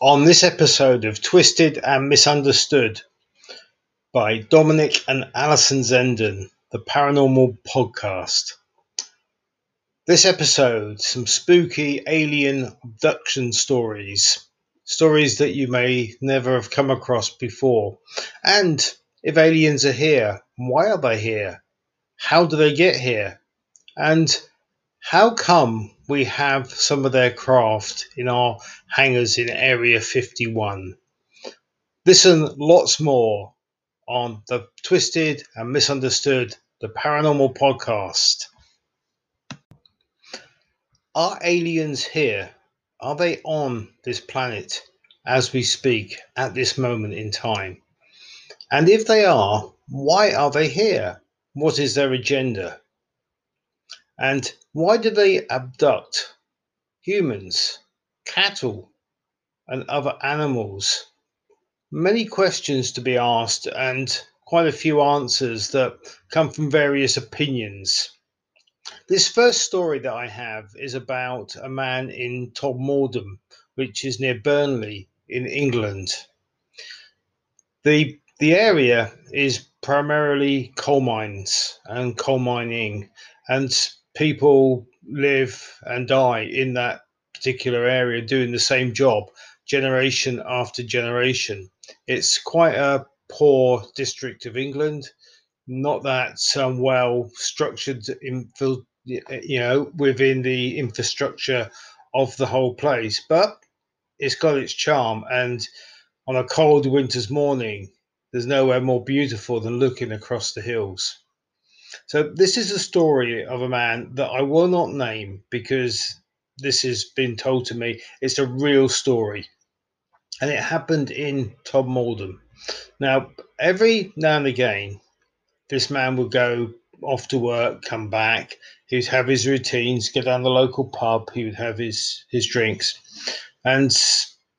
on this episode of Twisted and Misunderstood by Dominic and Alison Zenden, the Paranormal Podcast. This episode, some spooky alien abduction stories, stories that you may never have come across before. And if aliens are here, why are they here? How do they get here? And how come we have some of their craft in our hangars in Area 51? Listen lots more on the Twisted and Misunderstood, the Paranormal Podcast. Are aliens here? Are they on this planet as we speak at this moment in time? And if they are, why are they here? What is their agenda? And why do they abduct humans, cattle, and other animals? Many questions to be asked, and quite a few answers that come from various opinions. This first story that I have is about a man in Todmorden, which is near Burnley in England. The the area is primarily coal mines and coal mining, and people live and die in that particular area doing the same job generation after generation. It's quite a poor district of England, not that um, well structured, you know, within the infrastructure of the whole place, but it's got its charm. And on a cold winter's morning, there's nowhere more beautiful than looking across the hills. So this is a story of a man that I will not name because this has been told to me. It's a real story. And it happened in Todmorden. Now, every now and again, this man would go off to work, come back, he'd have his routines, go down the local pub, he would have his, his drinks. And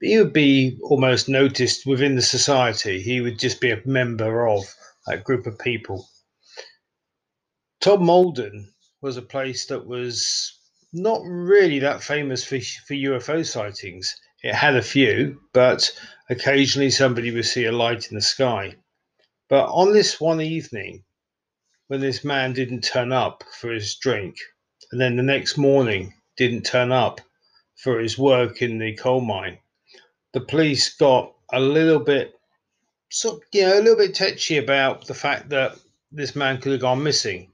he would be almost noticed within the society. He would just be a member of that group of people. Todmorden was a place that was not really that famous for, for UFO sightings. It had a few, but occasionally somebody would see a light in the sky. But on this one evening, when this man didn't turn up for his drink, and then the next morning didn't turn up for his work in the coal mine, the police got a little bit, so you know, a little bit touchy about the fact that this man could have gone missing.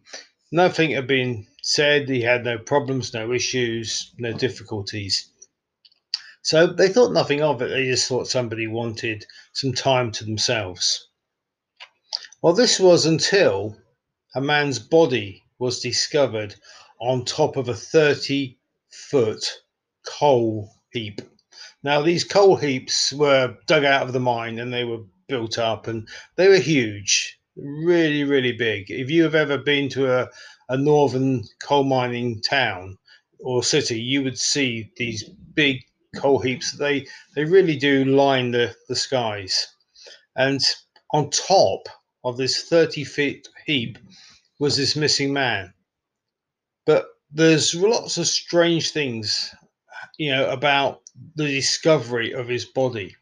Nothing had been said. He had no problems, no issues, no difficulties. So they thought nothing of it. They just thought somebody wanted some time to themselves. Well, this was until a man's body was discovered on top of a 30 foot coal heap. Now, these coal heaps were dug out of the mine and they were built up and they were huge really, really big. If you have ever been to a, a northern coal mining town or city, you would see these big coal heaps. They they really do line the, the skies. And on top of this 30 feet heap was this missing man. But there's lots of strange things, you know, about the discovery of his body.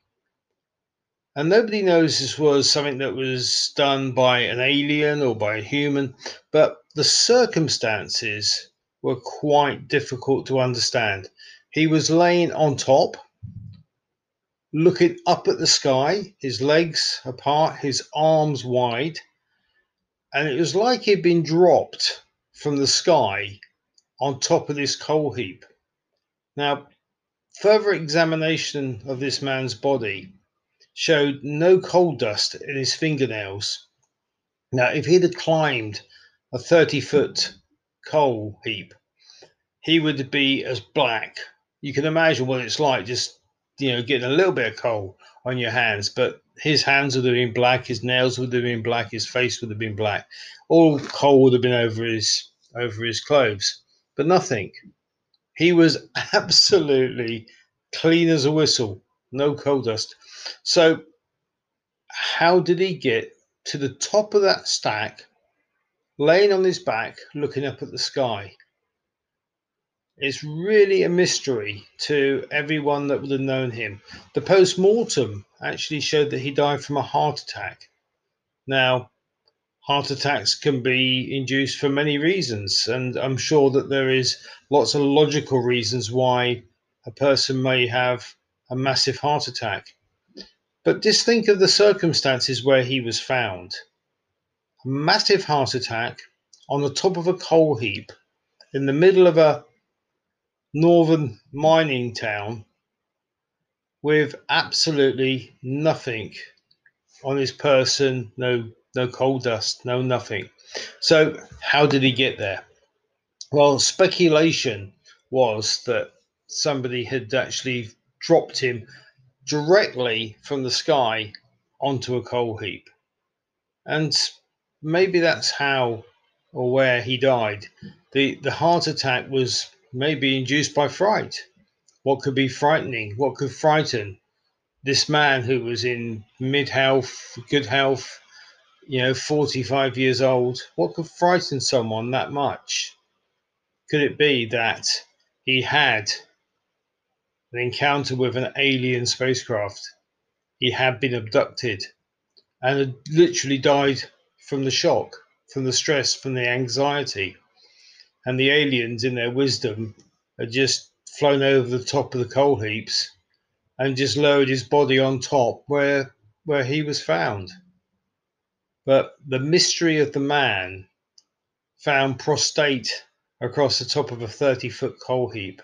And nobody knows this was something that was done by an alien or by a human, but the circumstances were quite difficult to understand. He was laying on top, looking up at the sky, his legs apart, his arms wide, and it was like he'd been dropped from the sky on top of this coal heap. Now, further examination of this man's body showed no coal dust in his fingernails. Now, if he'd have climbed a 30 foot coal heap, he would be as black. You can imagine what it's like just, you know, getting a little bit of coal on your hands, but his hands would have been black, his nails would have been black, his face would have been black. All coal would have been over his over his clothes, but nothing. He was absolutely clean as a whistle, no coal dust. So, how did he get to the top of that stack, laying on his back, looking up at the sky? It's really a mystery to everyone that would have known him. The post mortem actually showed that he died from a heart attack. Now, heart attacks can be induced for many reasons, and I'm sure that there is lots of logical reasons why a person may have a massive heart attack. But just think of the circumstances where he was found. A massive heart attack on the top of a coal heap in the middle of a northern mining town with absolutely nothing on his person, no no coal dust, no nothing. So how did he get there? Well, speculation was that somebody had actually dropped him directly from the sky onto a coal heap. And maybe that's how or where he died. The the heart attack was maybe induced by fright. What could be frightening? What could frighten this man who was in mid health, good health, you know, 45 years old? What could frighten someone that much? Could it be that he had an encounter with an alien spacecraft? He had been abducted and had literally died from the shock, from the stress, from the anxiety. And the aliens, in their wisdom, had just flown over the top of the coal heaps and just lowered his body on top where where he was found. But the mystery of the man found prostrate across the top of a 30 foot coal heap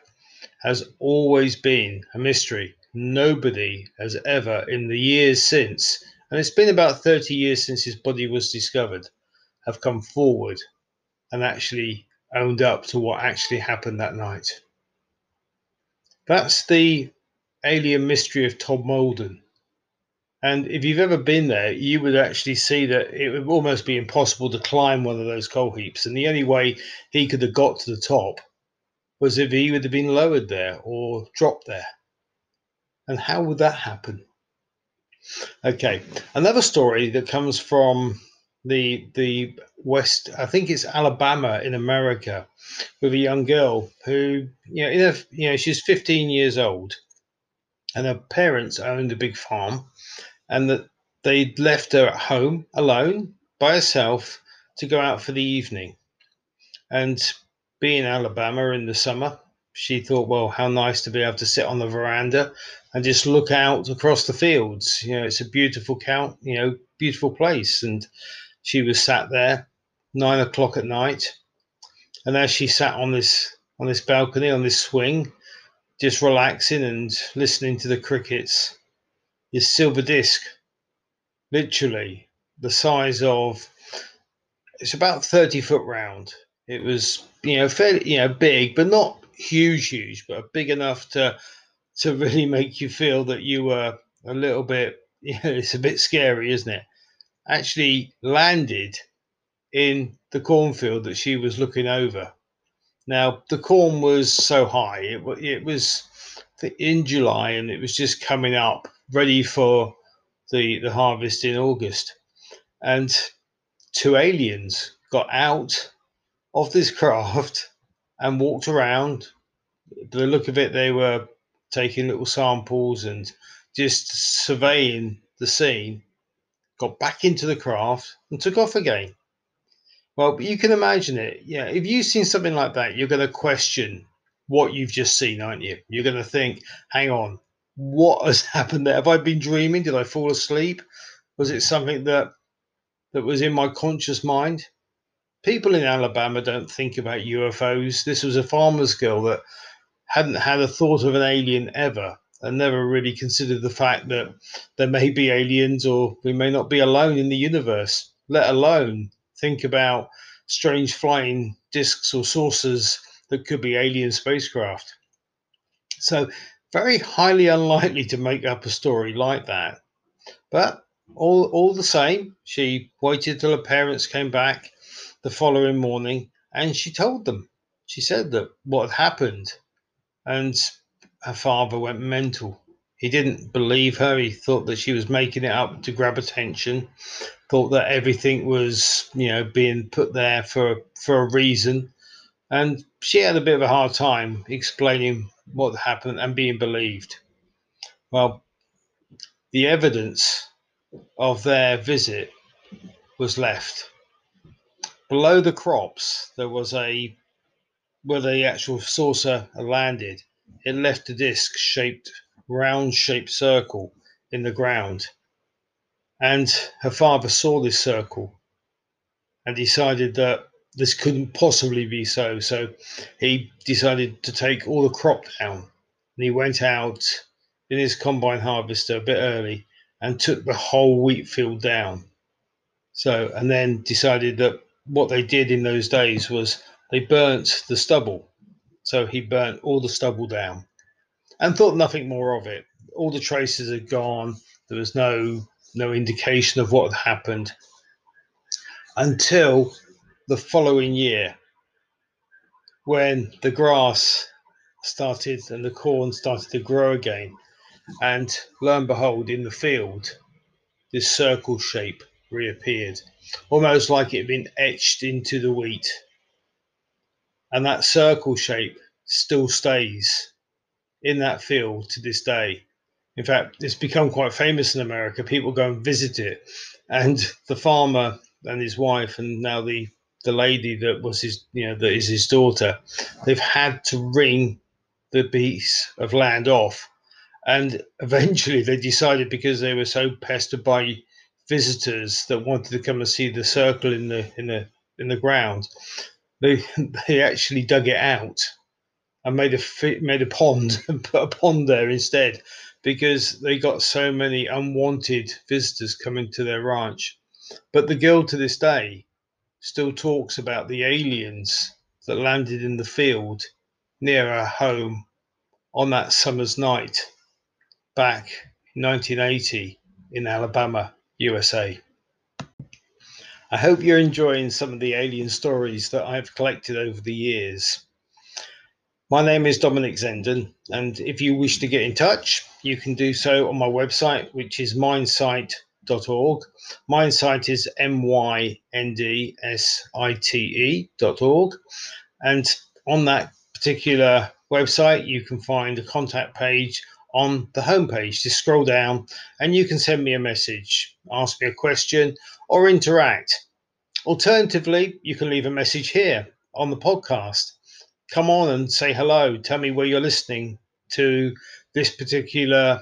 has always been a mystery. Nobody has ever, in the years since, and it's been about 30 years since his body was discovered, have come forward and actually owned up to what actually happened that night. That's the alien mystery of Todmorden. And if you've ever been there, you would actually see that it would almost be impossible to climb one of those coal heaps. And the only way he could have got to the top was if he would have been lowered there or dropped there. And how would that happen? Okay, another story that comes from the the west, I think it's Alabama in America, with a young girl who, you know, a, you know, she's 15 years old, and her parents owned a big farm, and that they'd left her at home alone by herself to go out for the evening. And being in Alabama in the summer, she thought, well, how nice to be able to sit on the veranda and just look out across the fields. You know, it's a beautiful count, you know, beautiful place. And she was sat there, nine o'clock at night, and as she sat on this on this balcony on this swing, just relaxing and listening to the crickets, this silver disc, literally the size of it's about 30 foot round. It was, you know, fairly, you know, big, but not huge, huge, but big enough to to really make you feel that you were a little bit, you know, it's a bit scary, isn't it? Actually landed in the cornfield that she was looking over. Now, the corn was so high, it, it was in July and it was just coming up, ready for the, the harvest in August. And two aliens got out of this craft and walked around. The look of it, they were taking little samples and just surveying the scene, got back into the craft and took off again. Well, you can imagine it. Yeah, if you've seen something like that, you're going to question what you've just seen, aren't you? You're going to think, hang on, what has happened there? Have I been dreaming? Did I fall asleep? Was it something that that was in my conscious mind? People in Alabama don't think about UFOs. This was a farmer's girl that hadn't had a thought of an alien ever and never really considered the fact that there may be aliens or we may not be alone in the universe, let alone think about strange flying discs or saucers that could be alien spacecraft. So, very highly unlikely to make up a story like that. But all, all the same, she waited till her parents came back the following morning and she told them. She said that what had happened, and her father went mental. He didn't believe her. He thought that she was making it up to grab attention, thought that everything was, you know, being put there for for a reason, And she had a bit of a hard time explaining what happened and being believed. Well, the evidence of their visit was left. Below the crops, there was a where the actual saucer landed. It left a disc shaped, round shaped circle in the ground. And her father saw this circle and decided that this couldn't possibly be so. So he decided to take all the crop down. And he went out in his combine harvester a bit early and took the whole wheat field down. So, and then decided that what they did in those days was they burnt the stubble. So he burnt all the stubble down and thought nothing more of it. All the traces had gone. There was no no indication of what had happened until the following year when the grass started and the corn started to grow again. And lo and behold, in the field, this circle shape reappeared, almost like it had been etched into the wheat. And that circle shape still stays in that field to this day. In fact, it's become quite famous in America. People go and visit it. And the farmer and his wife, and now the the lady that was his, you know, that is his daughter, they've had to ring the piece of land off. And eventually they decided because they were so pestered by visitors that wanted to come and see the circle in the in the in the ground, they they actually dug it out and made a made a pond and put a pond there instead because they got so many unwanted visitors coming to their ranch. But the girl to this day still talks about the aliens that landed in the field near her home on that summer's night back in 1980 in Alabama, USA. I hope you're enjoying some of the alien stories that I've collected over the years. My name is Dominic Zenden, and if you wish to get in touch, you can do so on my website, which is myndsite.com org. Myndsite is M Y N D S I T E dot org. And on that particular website, you can find a contact page on the homepage. Just scroll down and you can send me a message, ask me a question, or interact. Alternatively, you can leave a message here on the podcast. Come on and say hello. Tell me where you're listening to this particular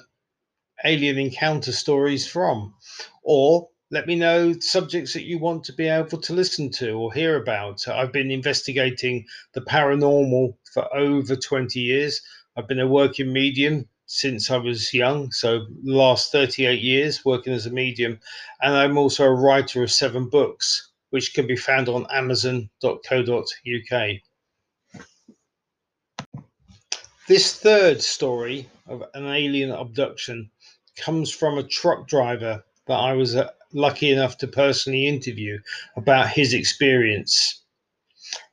alien encounter stories from. Or let me know subjects that you want to be able to listen to or hear about. I've been investigating the paranormal for over 20 years. I've been a working medium since I was young, so last 38 years working as a medium, and I'm also a writer of seven books, which can be found on amazon.co.uk. This third story of an alien abduction comes from a truck driver that I was uh, lucky enough to personally interview about his experience.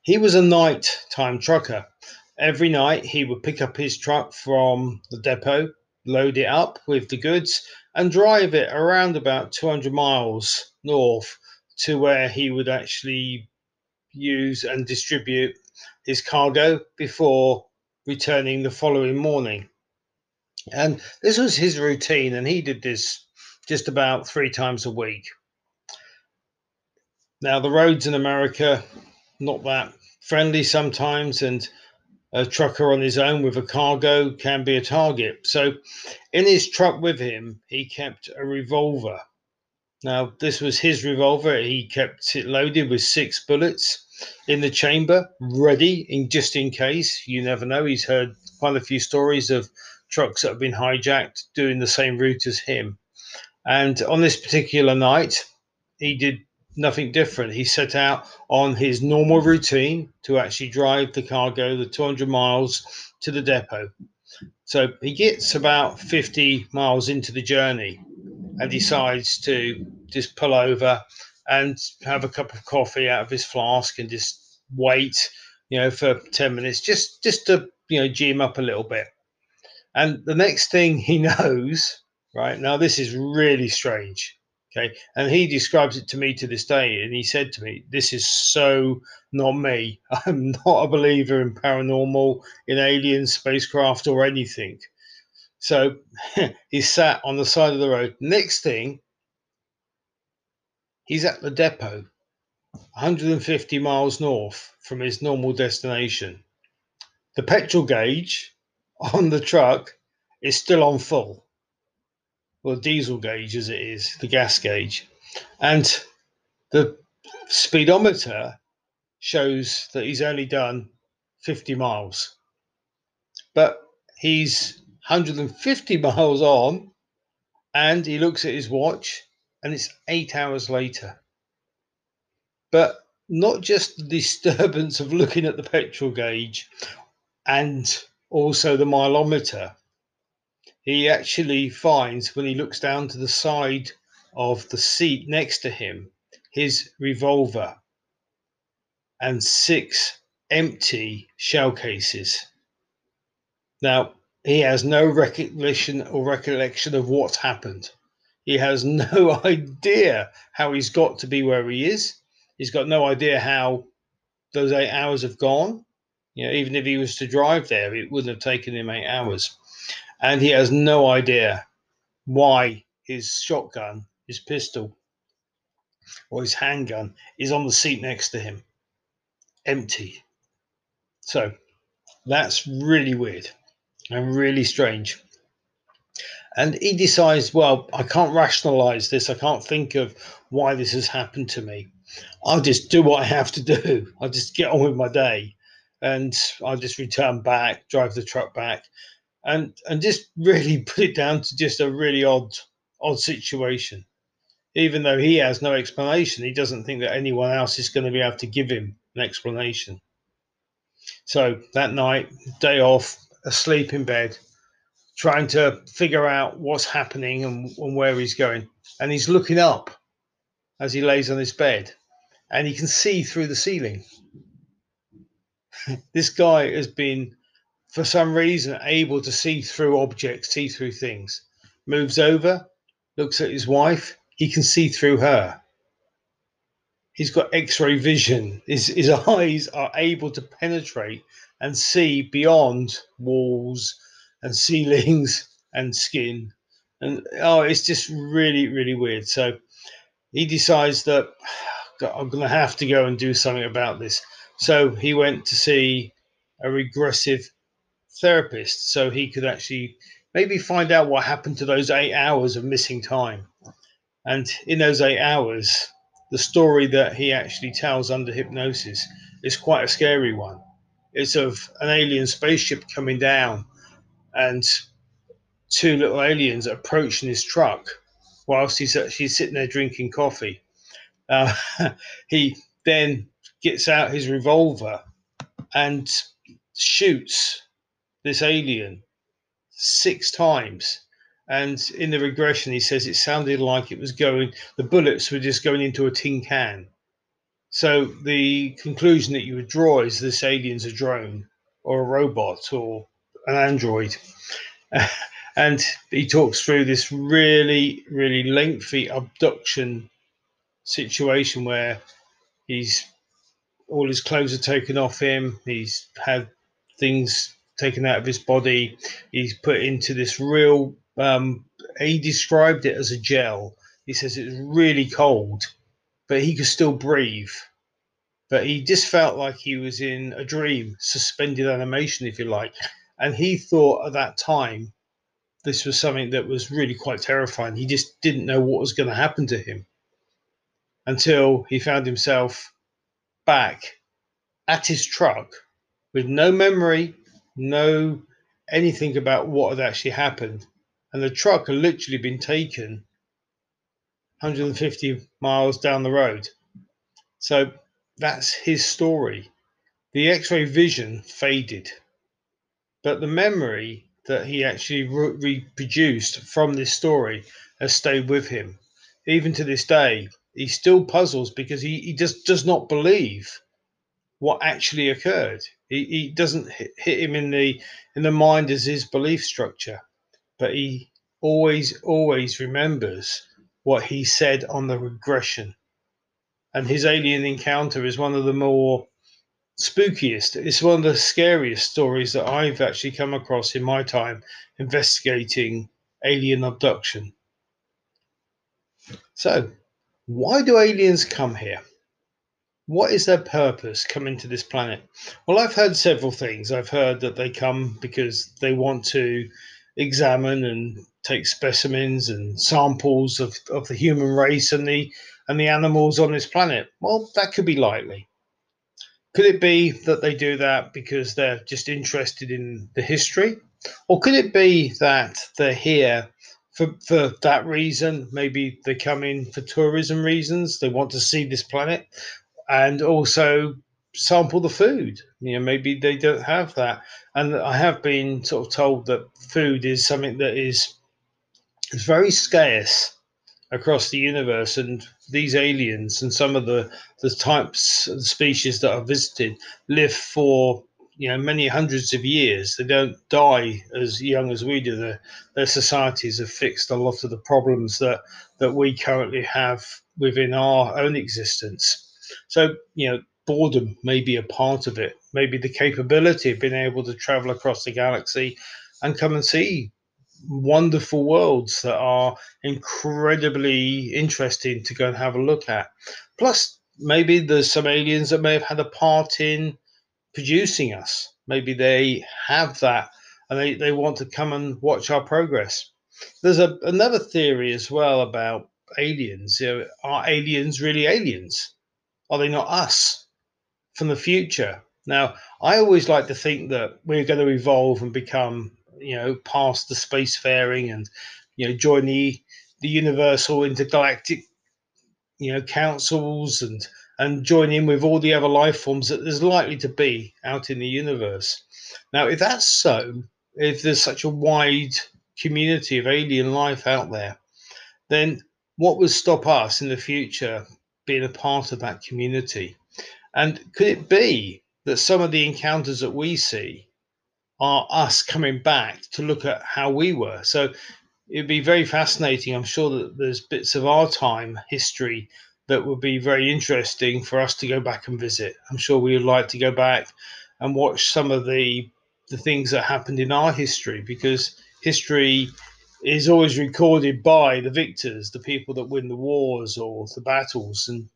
He was a night-time trucker. Every night he would pick up his truck from the depot, load it up with the goods, and drive it around about 200 miles north to where he would actually use and distribute his cargo before returning the following morning. And this was his routine, and he did this just about three times a week. Now, the roads in America, not that friendly sometimes, and a trucker on his own with a cargo can be a target. So, in his truck with him, he kept a revolver. Now, this was his revolver. He kept it loaded with six bullets in the chamber, ready in just in case. You never know. He's heard quite a few stories of trucks that have been hijacked doing the same route as him. And on this particular night, he did nothing different. He set out on his normal routine to actually drive the cargo the 200 miles to the depot. So he gets about 50 miles into the journey and decides to just pull over and have a cup of coffee out of his flask and just wait, you know, for 10 minutes just just to, you know, gym up a little bit. And the next thing he knows, right now, this is really strange. Okay. And he describes it to me to this day. And he said to me, This is so not me. I'm not a believer in paranormal, in alien spacecraft or anything. So he sat on the side of the road. Next thing, he's at the depot, 150 miles north from his normal destination. The petrol gauge on the truck is still on full well, diesel gauge as it is, the gas gauge. And the speedometer shows that he's only done 50 miles. But he's 150 miles on and he looks at his watch and it's eight hours later. But not just the disturbance of looking at the petrol gauge and also the mileometer, he actually finds when he looks down to the side of the seat next to him his revolver and six empty shell cases. Now, he has no recognition or recollection of what's happened. He has no idea how he's got to be where he is. He's got no idea how those eight hours have gone. You know, even if he was to drive there, it wouldn't have taken him eight hours and he has no idea why his shotgun, his pistol, or his handgun is on the seat next to him, empty. So that's really weird and really strange. And he decides, well, I can't rationalize this. I can't think of why this has happened to me. I'll just do what I have to do. I'll just get on with my day and I'll just return back, drive the truck back, and and just really put it down to just a really odd odd situation. Even though he has no explanation, he doesn't think that anyone else is going to be able to give him an explanation. So that night, day off, asleep in bed, trying to figure out what's happening and, and where he's going. And he's looking up as he lays on his bed and he can see through the ceiling. this guy has been for some reason, able to see through objects, see through things. Moves over, looks at his wife, he can see through her. He's got x ray vision. His, his eyes are able to penetrate and see beyond walls and ceilings and skin. And oh, it's just really, really weird. So he decides that I'm going to have to go and do something about this. So he went to see a regressive therapist so he could actually maybe find out what happened to those eight hours of missing time. And in those eight hours, the story that he actually tells under hypnosis is quite a scary one. It's of an alien spaceship coming down and two little aliens approaching his truck whilst he's actually sitting there drinking coffee. Uh, he then gets out his revolver and shoots this alien six times. And in the regression, he says it sounded like it was going, the bullets were just going into a tin can. So the conclusion that you would draw is this alien's a drone or a robot or an android. and he talks through this really, really lengthy abduction situation where he's all his clothes are taken off him. He's had things taken out of his body. He's put into this real. Um, he described it as a gel. He says it was really cold, but he could still breathe. But he just felt like he was in a dream, suspended animation, if you like. And he thought at that time this was something that was really quite terrifying. He just didn't know what was going to happen to him until he found himself back at his truck with no memory no anything about what had actually happened. And the truck had literally been taken 150 miles down the road. So that's his story. The x ray vision faded, but the memory that he actually re- reproduced from this story has stayed with him. Even to this day, he still puzzles because he, he just does not believe what actually occurred. He, he doesn't hit, him in the in the mind as his belief structure, but he always always remembers what he said on the regression. And his alien encounter is one of the more spookiest. It's one of the scariest stories that I've actually come across in my time investigating alien abduction. So, why do aliens come here? What is their purpose coming to this planet? Well, I've heard several things. I've heard that they come because they want to examine and take specimens and samples of, of the human race and the and the animals on this planet. Well, that could be likely. Could it be that they do that because they're just interested in the history? Or could it be that they're here for, for that reason? Maybe they come in for tourism reasons. They want to see this planet and also sample the food. You know, maybe they don't have that. And I have been sort of told that food is something that is, very scarce across the universe and these aliens and some of the the types of species that are visited live for you know many hundreds of years they don't die as young as we do their, their societies have fixed a lot of the problems that that we currently have within our own existence so you know boredom may be a part of it maybe the capability of being able to travel across the galaxy and come and see wonderful worlds that are incredibly interesting to go and have a look at. Plus, maybe there's some aliens that may have had a part in producing us. Maybe they have that and they, they want to come and watch our progress. There's a, another theory as well about aliens. You know, are aliens really aliens? Are they not us from the future? Now, I always like to think that we're going to evolve and become you know, past the spacefaring and you know, join the the universal intergalactic you know councils and and join in with all the other life forms that there's likely to be out in the universe. Now, if that's so, if there's such a wide community of alien life out there, then what would stop us in the future being a part of that community? And could it be that some of the encounters that we see are us coming back to look at how we were. So it'd be very fascinating. I'm sure that there's bits of our time history that would be very interesting for us to go back and visit. I'm sure we would like to go back and watch some of the the things that happened in our history because history is always recorded by the victors, the people that win the wars or the battles, and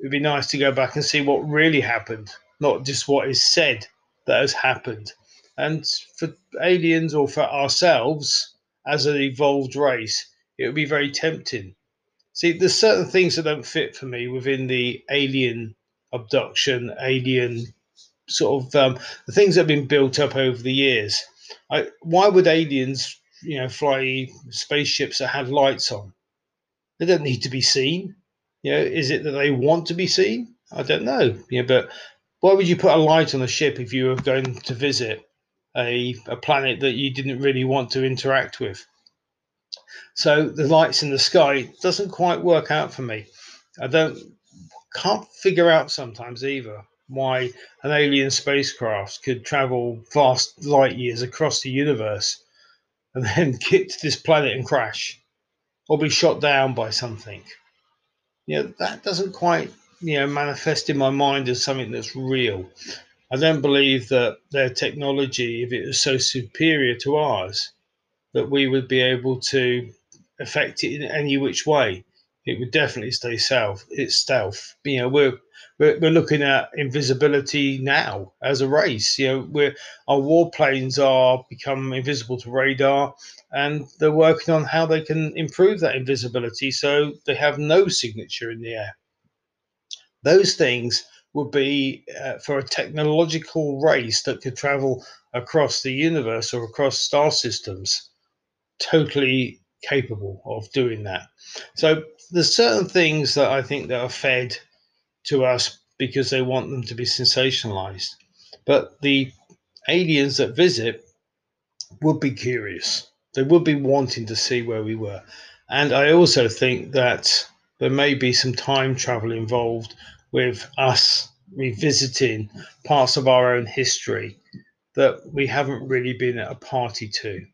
it'd be nice to go back and see what really happened, not just what is said that has happened. And for aliens or for ourselves as an evolved race, it would be very tempting. See, there's certain things that don't fit for me within the alien abduction, alien sort of um, the things that have been built up over the years. I, why would aliens, you know, fly spaceships that have lights on? They don't need to be seen. You know, is it that they want to be seen? I don't know. Yeah, but why would you put a light on a ship if you were going to visit a, a planet that you didn't really want to interact with. So the lights in the sky doesn't quite work out for me. I don't can't figure out sometimes either why an alien spacecraft could travel vast light years across the universe and then get to this planet and crash or be shot down by something. You know, that doesn't quite, you know, manifest in my mind as something that's real. I don't believe that their technology, if it was so superior to ours, that we would be able to affect it in any which way. It would definitely stay south. It's stealth. You know, we're we're, we're looking at invisibility now as a race. You know, we're our warplanes are become invisible to radar, and they're working on how they can improve that invisibility so they have no signature in the air. Those things would be uh, for a technological race that could travel across the universe or across star systems, totally capable of doing that. So there's certain things that I think that are fed to us because they want them to be sensationalized. But the aliens that visit would be curious. They would be wanting to see where we were. And I also think that there may be some time travel involved with us revisiting parts of our own history that we haven't really been at a party to.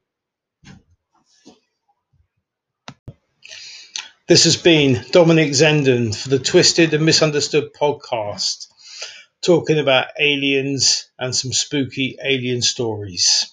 This has been Dominic Zenden for the Twisted and Misunderstood podcast, talking about aliens and some spooky alien stories.